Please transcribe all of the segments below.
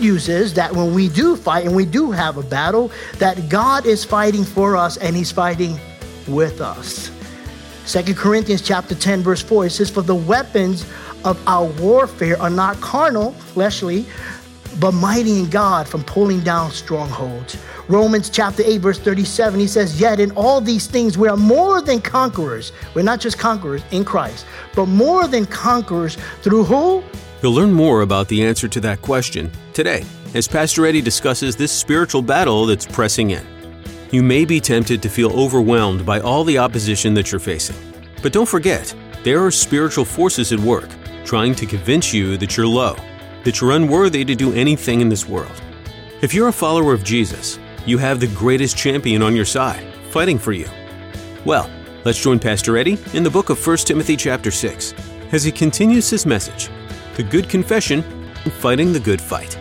News is that when we do fight and we do have a battle, that God is fighting for us and He's fighting with us. Second Corinthians chapter 10, verse 4, it says, For the weapons of our warfare are not carnal, fleshly, but mighty in God from pulling down strongholds. Romans chapter 8, verse 37, he says, Yet in all these things we are more than conquerors. We're not just conquerors in Christ, but more than conquerors through who? You'll learn more about the answer to that question today as Pastor Eddie discusses this spiritual battle that's pressing in. You may be tempted to feel overwhelmed by all the opposition that you're facing. But don't forget, there are spiritual forces at work trying to convince you that you're low, that you're unworthy to do anything in this world. If you're a follower of Jesus, you have the greatest champion on your side, fighting for you. Well, let's join Pastor Eddie in the book of 1 Timothy chapter 6 as he continues his message the good confession, and fighting the good fight.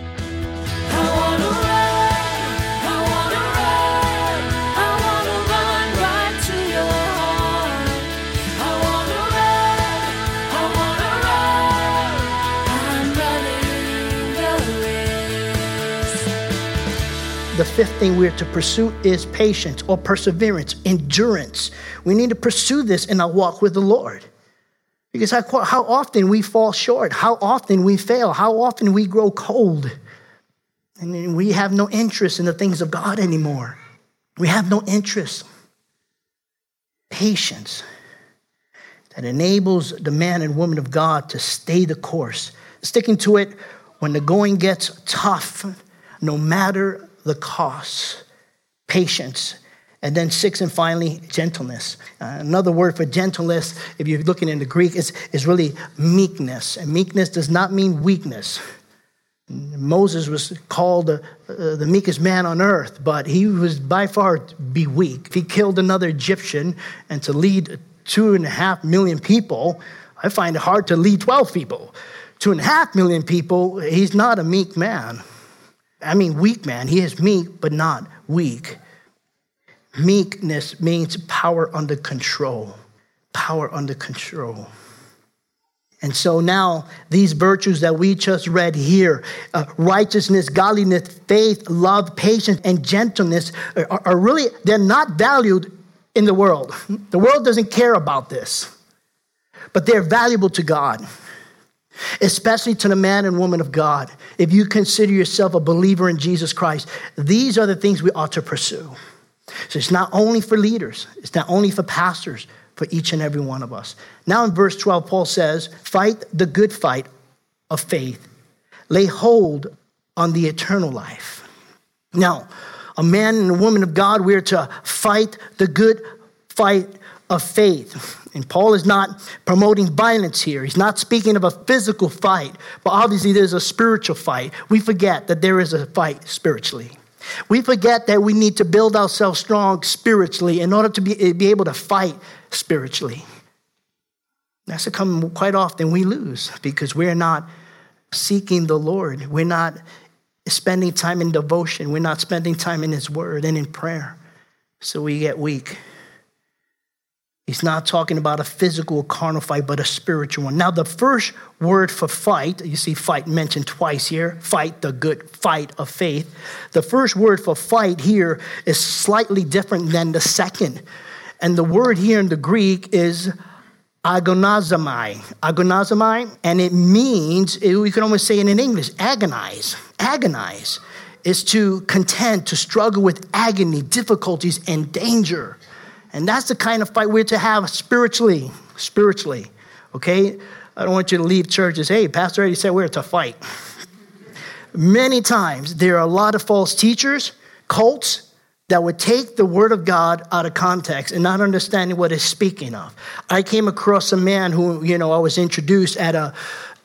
The fifth thing we're to pursue is patience or perseverance, endurance. We need to pursue this in our walk with the Lord. Because how, how often we fall short, how often we fail, how often we grow cold, and we have no interest in the things of God anymore. We have no interest. Patience that enables the man and woman of God to stay the course, sticking to it when the going gets tough, no matter the cost. Patience and then six, and finally, gentleness. Uh, another word for gentleness, if you're looking in the Greek, is, is really meekness. And meekness does not mean weakness. Moses was called uh, uh, the meekest man on earth, but he was by far be weak. If he killed another Egyptian and to lead two and a half million people, I find it hard to lead 12 people. Two and a half million people, he's not a meek man. I mean, weak man. He is meek, but not weak. Meekness means power under control. Power under control. And so now, these virtues that we just read here uh, righteousness, godliness, faith, love, patience, and gentleness are, are really, they're not valued in the world. The world doesn't care about this, but they're valuable to God, especially to the man and woman of God. If you consider yourself a believer in Jesus Christ, these are the things we ought to pursue. So it's not only for leaders, it's not only for pastors, for each and every one of us. Now in verse 12, Paul says, Fight the good fight of faith, lay hold on the eternal life. Now, a man and a woman of God, we're to fight the good fight of faith. And Paul is not promoting violence here. He's not speaking of a physical fight, but obviously there's a spiritual fight. We forget that there is a fight spiritually. We forget that we need to build ourselves strong spiritually in order to be, eh, be able to fight spiritually. That's to come quite often we lose because we're not seeking the Lord. We're not spending time in devotion. We're not spending time in His Word and in prayer. So we get weak. He's not talking about a physical carnal fight, but a spiritual one. Now, the first word for fight, you see fight mentioned twice here fight, the good fight of faith. The first word for fight here is slightly different than the second. And the word here in the Greek is agonizomai. Agonizomai, and it means, we can almost say it in English, agonize. Agonize is to contend, to struggle with agony, difficulties, and danger. And that's the kind of fight we're to have spiritually. Spiritually. Okay? I don't want you to leave church as, hey, Pastor already said we're to fight. Many times there are a lot of false teachers, cults, that would take the word of God out of context and not understanding what it's speaking of. I came across a man who, you know, I was introduced at a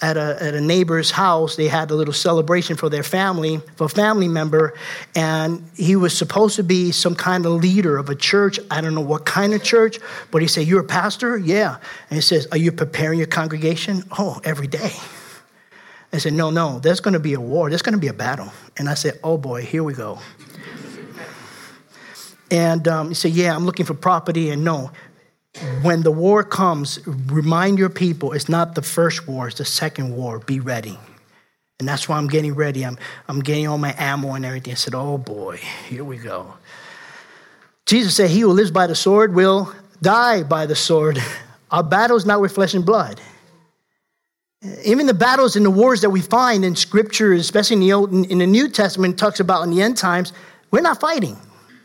at a, at a neighbor's house. They had a little celebration for their family, for a family member, and he was supposed to be some kind of leader of a church. I don't know what kind of church, but he said, You're a pastor? Yeah. And he says, Are you preparing your congregation? Oh, every day. I said, No, no, there's going to be a war, there's going to be a battle. And I said, Oh boy, here we go. And um, he said, Yeah, I'm looking for property. And no, when the war comes, remind your people it's not the first war, it's the second war. Be ready. And that's why I'm getting ready. I'm, I'm getting all my ammo and everything. I said, Oh boy, here we go. Jesus said, He who lives by the sword will die by the sword. Our battle is not with flesh and blood. Even the battles and the wars that we find in Scripture, especially in the Old, in the New Testament, talks about in the end times, we're not fighting.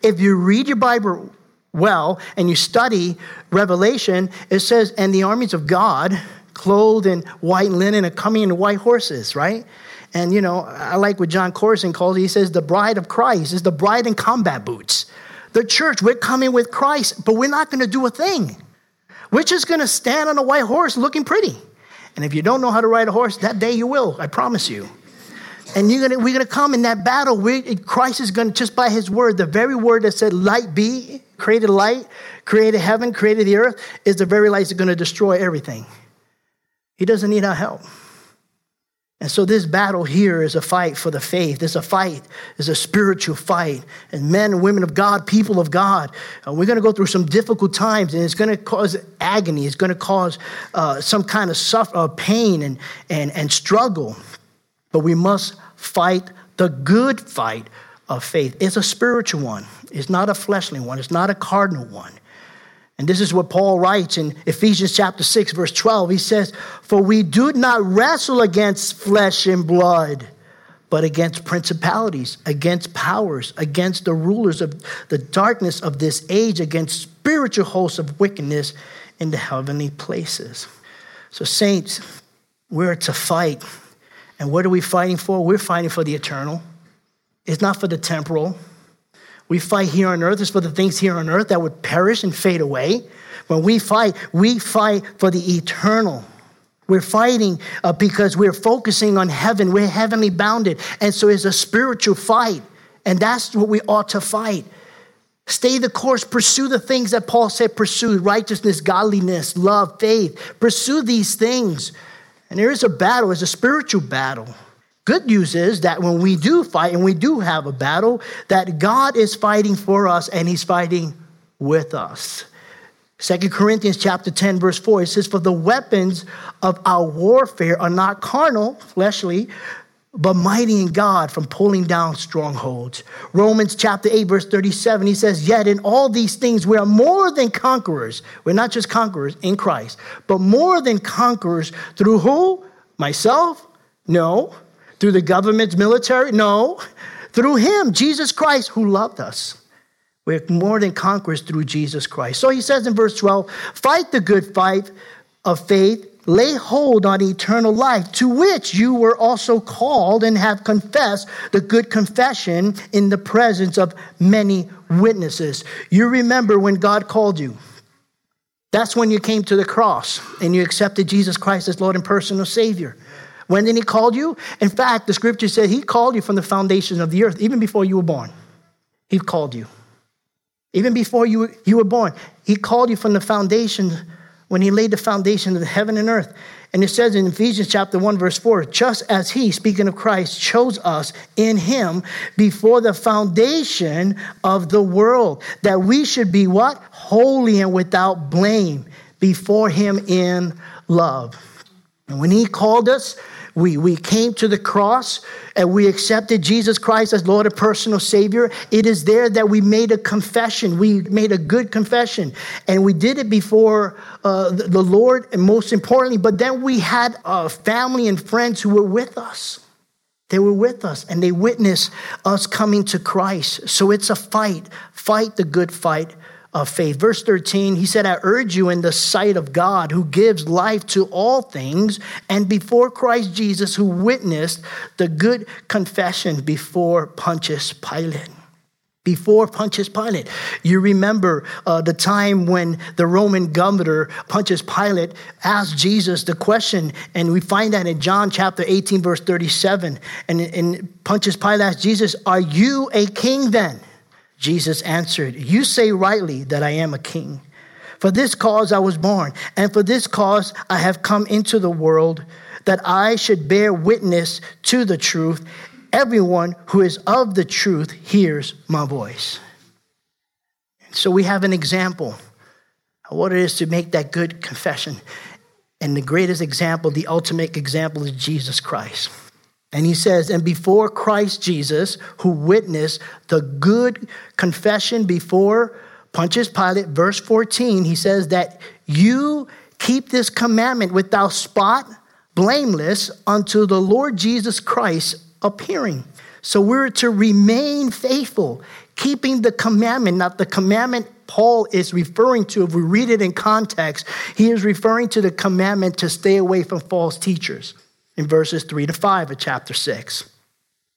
If you read your Bible well and you study Revelation, it says, and the armies of God, clothed in white linen, are coming in white horses, right? And you know, I like what Jon Courson calls it. He says, the bride of Christ is the bride in combat boots. The church, we're coming with Christ, but we're not going to do a thing. We're just going to stand on a white horse looking pretty. And if you don't know how to ride a horse, that day you will, I promise you. And you're gonna, we're going to come in that battle. We, Christ is going to, just by his word, the very word that said, light be, created light, created heaven, created the earth, is the very light that's going to destroy everything. He doesn't need our help. And so this battle here is a fight for the faith. It's a fight, it's a spiritual fight. And men and women of God, people of God, uh, we're going to go through some difficult times and it's going to cause agony. It's going to cause uh, some kind of suffer, uh, pain and, and, and struggle. But we must fight the good fight of faith. It's a spiritual one, it's not a fleshly one, it's not a cardinal one. And this is what Paul writes in Ephesians chapter 6, verse 12. He says, For we do not wrestle against flesh and blood, but against principalities, against powers, against the rulers of the darkness of this age, against spiritual hosts of wickedness in the heavenly places. So, saints, we're to fight and what are we fighting for? We're fighting for the eternal. It's not for the temporal. We fight here on earth, it's for the things here on earth that would perish and fade away. When we fight, we fight for the eternal. We're fighting uh, because we're focusing on heaven. We're heavenly bounded. And so it's a spiritual fight. And that's what we ought to fight. Stay the course, pursue the things that Paul said pursue righteousness, godliness, love, faith. Pursue these things. And there is a battle, it's a spiritual battle. Good news is that when we do fight and we do have a battle, that God is fighting for us and he's fighting with us. Second Corinthians chapter 10 verse 4 it says for the weapons of our warfare are not carnal, fleshly, but mighty in God from pulling down strongholds. Romans chapter 8, verse 37, he says, Yet in all these things we are more than conquerors. We're not just conquerors in Christ, but more than conquerors through who? Myself? No. Through the government's military? No. Through him, Jesus Christ, who loved us. We're more than conquerors through Jesus Christ. So he says in verse 12, Fight the good fight of faith lay hold on eternal life, to which you were also called and have confessed the good confession in the presence of many witnesses. You remember when God called you. That's when you came to the cross and you accepted Jesus Christ as Lord and personal Savior. When did He call you? In fact, the scripture said He called you from the foundation of the earth, even before you were born. He called you. Even before you, you were born, He called you from the foundation when he laid the foundation of the heaven and earth. And it says in Ephesians chapter 1, verse 4, just as he, speaking of Christ, chose us in him before the foundation of the world, that we should be what? Holy and without blame before him in love. And when he called us, we, we came to the cross and we accepted Jesus Christ as Lord and personal Savior. It is there that we made a confession. We made a good confession. And we did it before uh, the, Lord, and most importantly, but then we had uh, family and friends who were with us. They were with us and they witnessed us coming to Christ. So it's a fight. Fight the good fight of faith. Verse 13, he said, I urge you in the sight of God who gives life to all things, and before Christ Jesus who witnessed the good confession before Pontius Pilate. before Pontius Pilate. You remember uh, the time when the Roman governor, Pontius Pilate, asked Jesus the question, and we find that in John chapter 18, verse 37. And, and Pontius Pilate asked Jesus, Are you a king then? Jesus answered, You say rightly that I am a king. For this cause I was born, and for this cause I have come into the world, that I should bear witness to the truth. Everyone who is of the truth hears my voice. So we have an example of what it is to make that good confession. And the greatest example, the ultimate example, is Jesus Christ. And he says, and before Christ Jesus, who witnessed the good confession before Pontius Pilate, verse 14, he says that you keep this commandment without spot, blameless, unto the Lord Jesus Christ appearing. So we're to remain faithful, keeping the commandment, not the commandment Paul is referring to. If we read it in context, he is referring to the commandment to stay away from false teachers in verses 3 to 5 of chapter 6.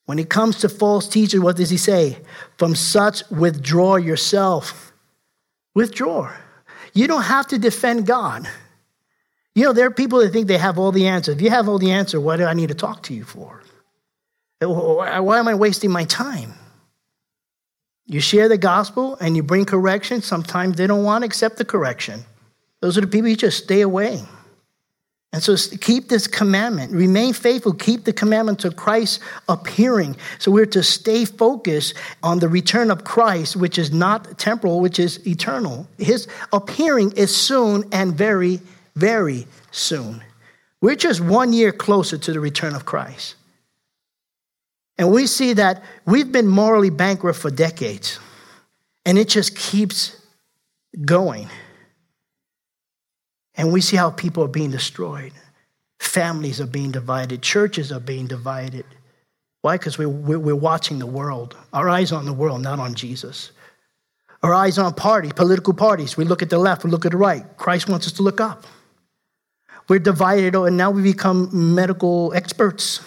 When it comes to false teachers, what does he say? From such withdraw yourself. Withdraw. You don't have to defend God. You know, there are people that think they have all the answers. If you have all the answer, what do I need to talk to you for? Why am I wasting my time? You share the gospel and you bring correction. Sometimes they don't want to accept the correction. Those are the people you just stay away. And so keep this commandment. Remain faithful. Keep the commandment to Christ appearing. So we're to stay focused on the return of Christ, which is not temporal, which is eternal. His appearing is soon and very, very soon. We're just one year closer to the return of Christ. And we see that we've been morally bankrupt for decades, and it just keeps going. And we see how people are being destroyed. Families are being divided. Churches are being divided. Why? Because we're, we're watching the world. Our eyes on the world, not on Jesus. Our eyes on parties, political parties. We look at the left, we look at the right. Christ wants us to look up. We're divided, and now we become medical experts.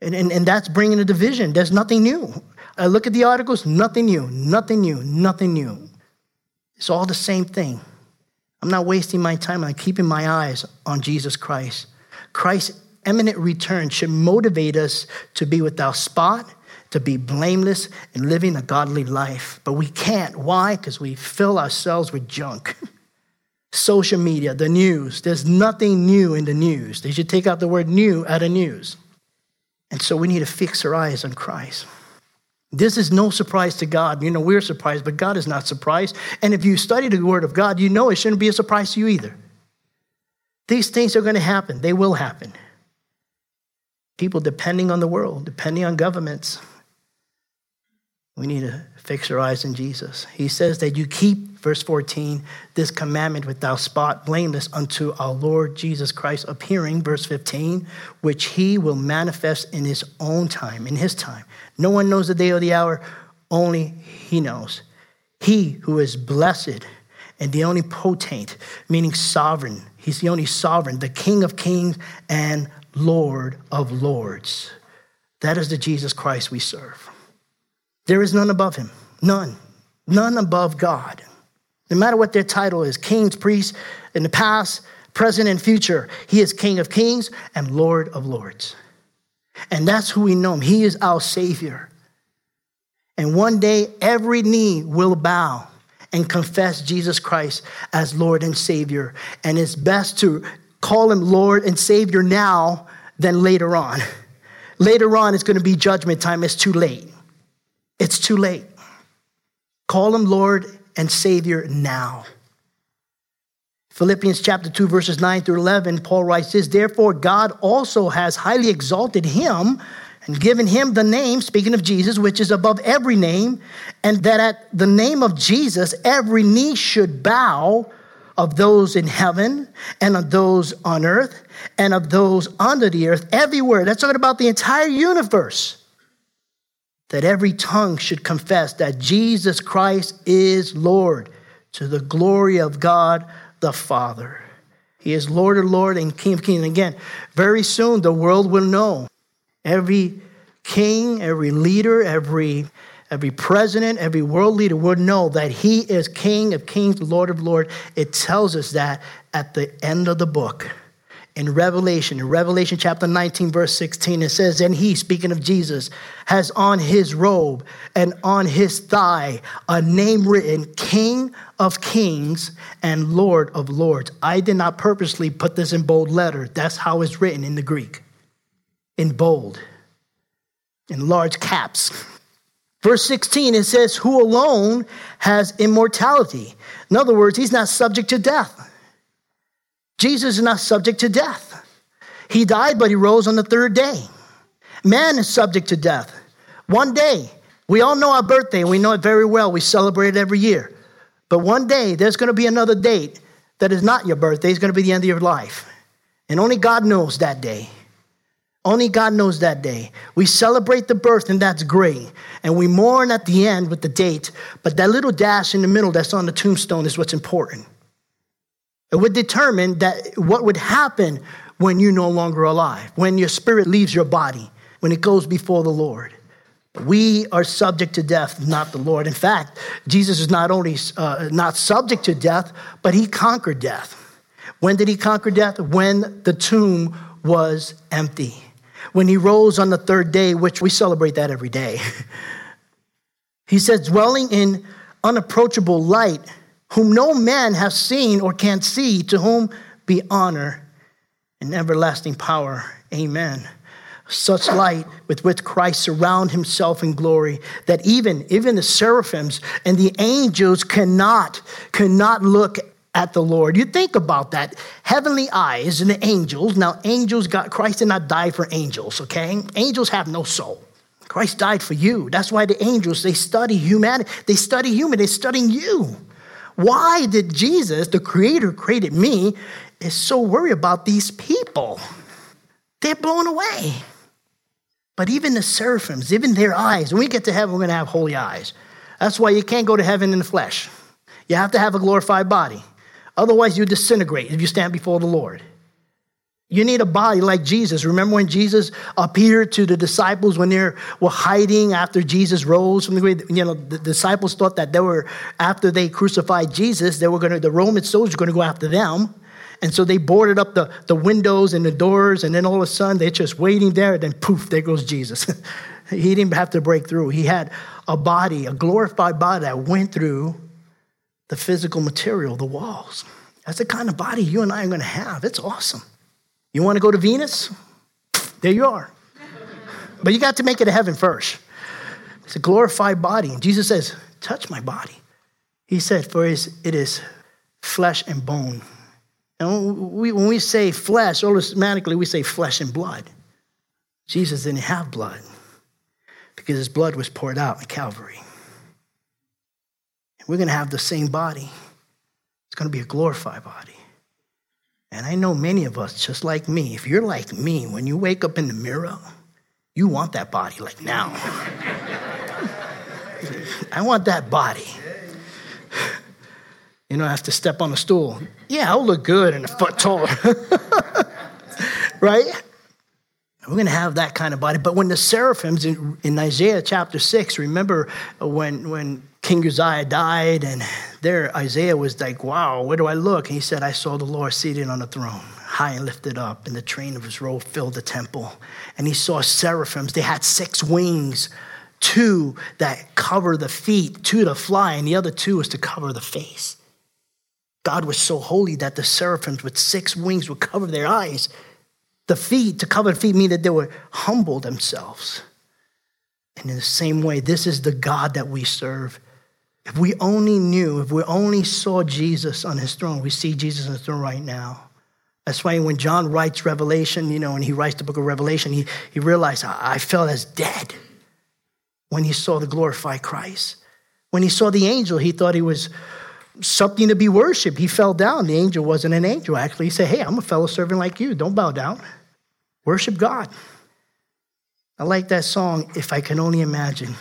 And, and, and that's bringing a division. There's nothing new. I look at the articles, nothing new, nothing new, nothing new. It's all the same thing. I'm not wasting my time. I'm keeping my eyes on Jesus Christ. Christ's imminent return should motivate us to be without spot, to be blameless, and living a godly life. But we can't. Why? Because we fill ourselves with junk. Social media, the news. There's nothing new in the news. They should take out the word new out of news. And so we need to fix our eyes on Christ. This is no surprise to God. You know, we're surprised, but God is not surprised. And if you study the Word of God, you know it shouldn't be a surprise to you either. These things are going to happen, they will happen. People depending on the world, depending on governments. We need to fix our eyes in Jesus. He says that you keep verse 14, this commandment without spot, blameless unto our Lord Jesus Christ appearing, verse 15, which he will manifest in his own time, in his time. No one knows the day or the hour, only he knows. He who is blessed and the only potent, meaning sovereign, he's the only sovereign, the King of kings and Lord of lords. That is the Jesus Christ we serve. There is none above him, none, none above God no matter what their title is kings, priests, in the past, present, and future. He is King of kings and Lord of lords. And that's who we know him. He is our Savior. And one day, every knee will bow and confess Jesus Christ as Lord and Savior. And it's best to call him Lord and Savior now than later on. Later on, it's going to be judgment time. It's too late. It's too late. Call him Lord and Savior now. Philippians chapter 2, verses 9 through 11, Paul writes this Therefore, God also has highly exalted him and given him the name, speaking of Jesus, which is above every name, and that at the name of Jesus, every knee should bow of those in heaven and of those on earth and of those under the earth, everywhere. That's talking about the entire universe that every tongue should confess that Jesus Christ is Lord to the glory of God the Father. He is Lord of Lord and King of Kings. Again, very soon the world will know. Every king, every leader, every every president, every world leader would know that he is King of kings, Lord of lords. It tells us that at the end of the book. In Revelation, in Revelation chapter 19, verse 16, it says, And he, speaking of Jesus, has on his robe and on his thigh a name written, King of Kings and Lord of Lords. I did not purposely put this in bold letter. That's how it's written in the Greek, in bold, in large caps. Verse 16, it says, Who alone has immortality. In other words, he's not subject to death. Jesus is not subject to death. He died, but he rose on the third day. Man is subject to death. One day, we all know our birthday, and we know it very well. We celebrate it every year. But one day, there's going to be another date that is not your birthday, it's going to be the end of your life. And only God knows that day. Only God knows that day. We celebrate the birth, and that's great. And we mourn at the end with the date, but that little dash in the middle that's on the tombstone is what's important. It would determine that what would happen when you're no longer alive, when your spirit leaves your body, when it goes before the Lord. We are subject to death, not the Lord. In fact, Jesus is not only uh, not subject to death, but he conquered death. When did he conquer death? When the tomb was empty when he rose on the third day, which we celebrate that every day. he says, dwelling in unapproachable light, whom no man has seen or can see, to whom be honor and everlasting power. Amen. Such light with which Christ surround himself in glory that even, even the seraphims and the angels cannot, cannot look at the Lord. You think about that. Heavenly eyes and the angels. Now, angels got, Christ did not die for angels, okay? Angels have no soul. Christ died for you. That's why the angels, they study humanity. They study human, they're studying you. Why did Jesus, the creator created me, is so worried about these people? They're blown away. But even the seraphims, even their eyes, when we get to heaven, we're going to have holy eyes. That's why you can't go to heaven in the flesh. You have to have a glorified body. Otherwise, you disintegrate if you stand before the Lord. You need a body like Jesus. Remember when Jesus appeared to the disciples when they were hiding after Jesus rose from the grave? You know, the disciples thought that they were, after they crucified Jesus, they were going to, the Roman soldiers were going to go after them. And so they boarded up the, the windows and the doors, and then all of a sudden they're just waiting there, and then poof, there goes Jesus. he didn't have to break through. He had a body, a glorified body that went through the physical material, the walls. That's the kind of body you and I are going to have. It's awesome. You want to go to Venus? There you are. But you got to make it to heaven first. It's a glorified body. And Jesus says, Touch my body. He said, For it is flesh and bone. And when we say flesh, automatically we say flesh and blood. Jesus didn't have blood because his blood was poured out in Calvary. We're going to have the same body. It's going to be a glorified body. And I know many of us, just like me, if you're like me, when you wake up in the mirror, you want that body like now. I want that body. You know, I have to step on a stool. Yeah, I'll look good and a foot taller. right? We're going to have that kind of body. But when the seraphims in, in Isaiah chapter 6, remember when, when King Uzziah died, and there Isaiah was like, Wow, where do I look? And he said, I saw the Lord seated on a throne, high and lifted up, and the train of his robe filled the temple. And he saw seraphims. They had six wings, two that cover the feet, two to fly, and the other two was to cover the face. God was so holy that the seraphims with six wings would cover their eyes. The feet, to cover the feet, mean that they would humble themselves. And in the same way, this is the God that we serve. If we only knew, if we only saw Jesus on his throne, we see Jesus on the throne right now. That's why when John writes Revelation, you know, and he writes the book of Revelation, he, he realized, I felt as dead when he saw the glorified Christ. When he saw the angel, he thought he was something to be worshiped. He fell down. The angel wasn't an angel, actually. He said, Hey, I'm a fellow servant like you. Don't bow down. Worship God. I like that song, If I Can Only Imagine.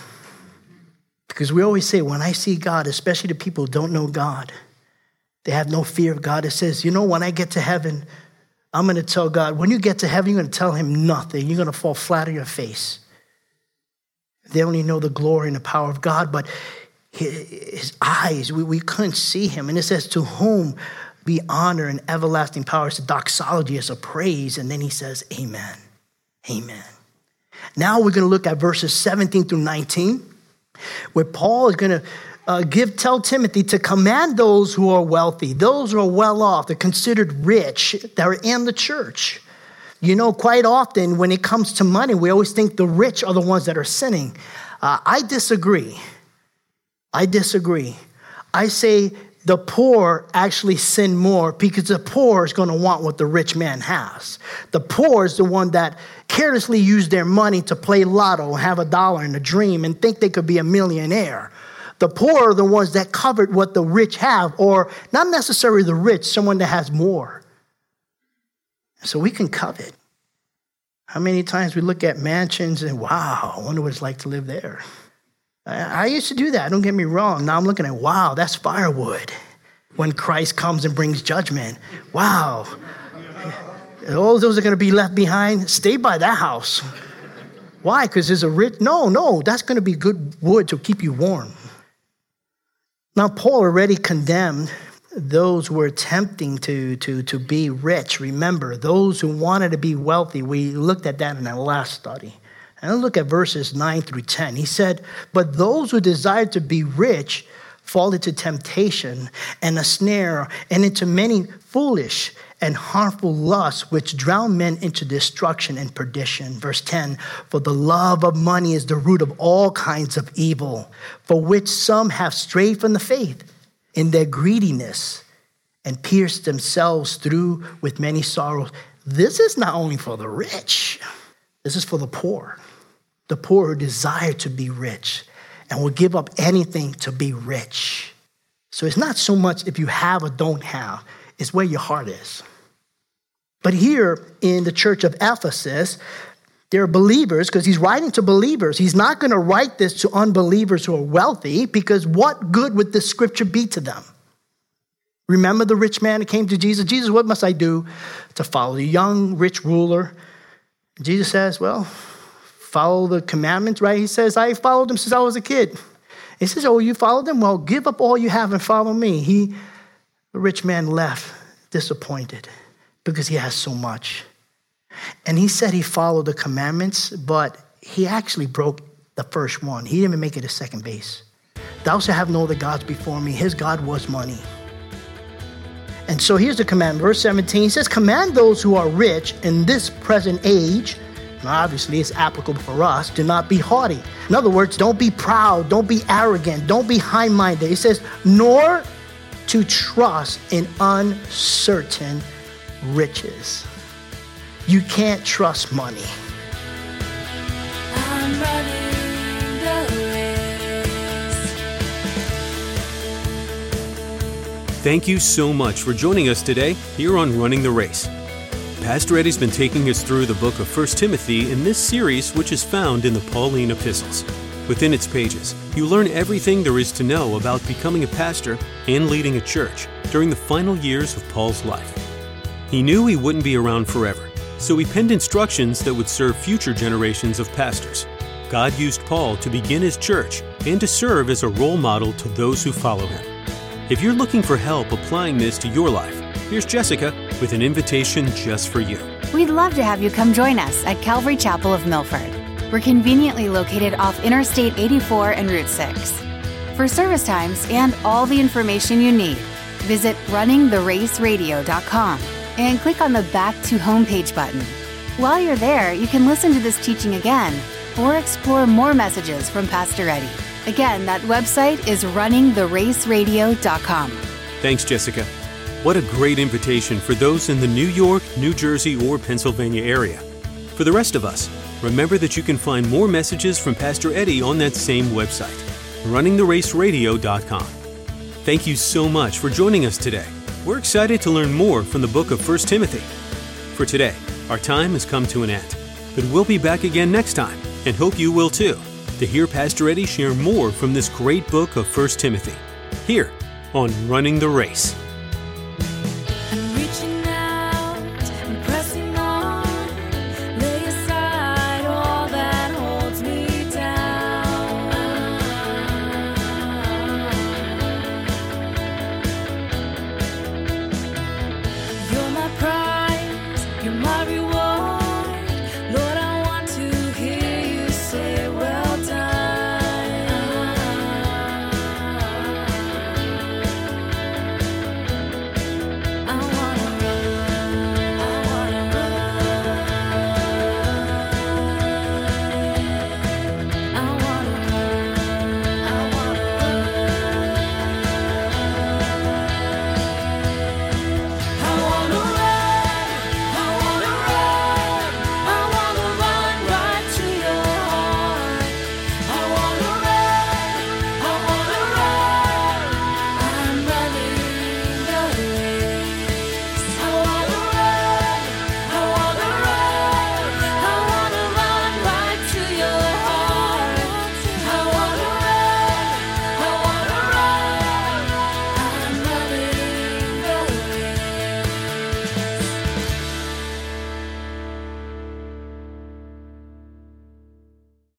Because we always say, when I see God, especially the people who don't know God, they have no fear of God. It says, you know, when I get to heaven, I'm going to tell God, when you get to heaven, you're going to tell him nothing. You're going to fall flat on your face. They only know the glory and the power of God, but his eyes, we, we couldn't see him. And it says, To whom be honor and everlasting power. It's a doxology, it's a praise. And then he says, Amen. Amen. Now we're going to look at verses 17 through 19, where Paul is going to uh, give tell Timothy to command those who are wealthy, those who are well off, they're considered rich, that are in the church. You know, quite often when it comes to money, we always think the rich are the ones that are sinning. Uh, I disagree. I disagree. I say the poor actually sin more because the poor is going to want what the rich man has. The poor is the one that carelessly use their money to play lotto, have a dollar and a dream, and think they could be a millionaire. The poor are the ones that covet what the rich have, or not necessarily the rich, someone that has more. So we can covet. How many times we look at mansions and wow, I wonder what it's like to live there. I used to do that, don't get me wrong. Now I'm looking at, wow, that's firewood when Christ comes and brings judgment. Wow. All those are going to be left behind. Stay by that house. Why? Because there's a rich. No, no, that's going to be good wood to keep you warm. Now, Paul already condemned those who were attempting to, to, to be rich. Remember, those who wanted to be wealthy. We looked at that in our last study. And look at verses 9 through 10. He said, But those who desire to be rich fall into temptation and a snare and into many foolish and harmful lusts which drown men into destruction and perdition. Verse 10 For the love of money is the root of all kinds of evil, for which some have strayed from the faith in their greediness and pierced themselves through with many sorrows. This is not only for the rich, this is for the poor the poor who desire to be rich and will give up anything to be rich. So it's not so much if you have or don't have, it's where your heart is. But here in the church of Ephesus, there are believers because he's writing to believers. He's not going to write this to unbelievers who are wealthy because what good would this scripture be to them? Remember the rich man who came to Jesus? Jesus, what must I do to follow the young rich ruler? Jesus says, Well, follow the commandments, right? He says, I followed them since I was a kid. He says, Oh, you followed them? Well, give up all you have and follow me. He, the rich man, left disappointed because he has so much. And he said he followed the commandments, but he actually broke the first one. He didn't even make it a second base. Thou shalt have no other gods before me. His God was money. And so here's the command, verse 17. He says, Command those who are rich in this present age obviously, it's applicable for us. Do not be haughty. In other words, don't be proud, don't be arrogant, don't be high minded. It says, nor to trust in uncertain riches. You can't trust money. Thank you so much for joining us today here on Running the Race. Pastor Eddie's been taking us through the book of 1 Timothy in this series, which is found in the Pauline epistles. Within its pages, you learn everything there is to know about becoming a pastor and leading a church during the final years of Paul's life. He knew he wouldn't be around forever, so he penned instructions that would serve future generations of pastors. God used Paul to begin his church and to serve as a role model to those who follow him. If you're looking for help applying this to your life, here's Jessica with an invitation just for you. We'd love to have you come join us at Calvary Chapel of Milford. We're conveniently located off Interstate 84 and Route 6. For service times and all the information you need, visit runningtheraceradio.com and click on the Back to Homepage button. While you're there, you can listen to this teaching again or explore more messages from Pastor Eddie. Again, that website is runningtheraceradio.com. Thanks, Jessica. What a great invitation for those in the New York, New Jersey, or Pennsylvania area. For the rest of us, remember that you can find more messages from Pastor Eddie on that same website, runningtheraceradio.com. Thank you so much for joining us today. We're excited to learn more from the book of 1 Timothy. For today, our time has come to an end, but we'll be back again next time and hope you will too to hear Pastor Eddie share more from this great book of 1 Timothy here on Running the Race.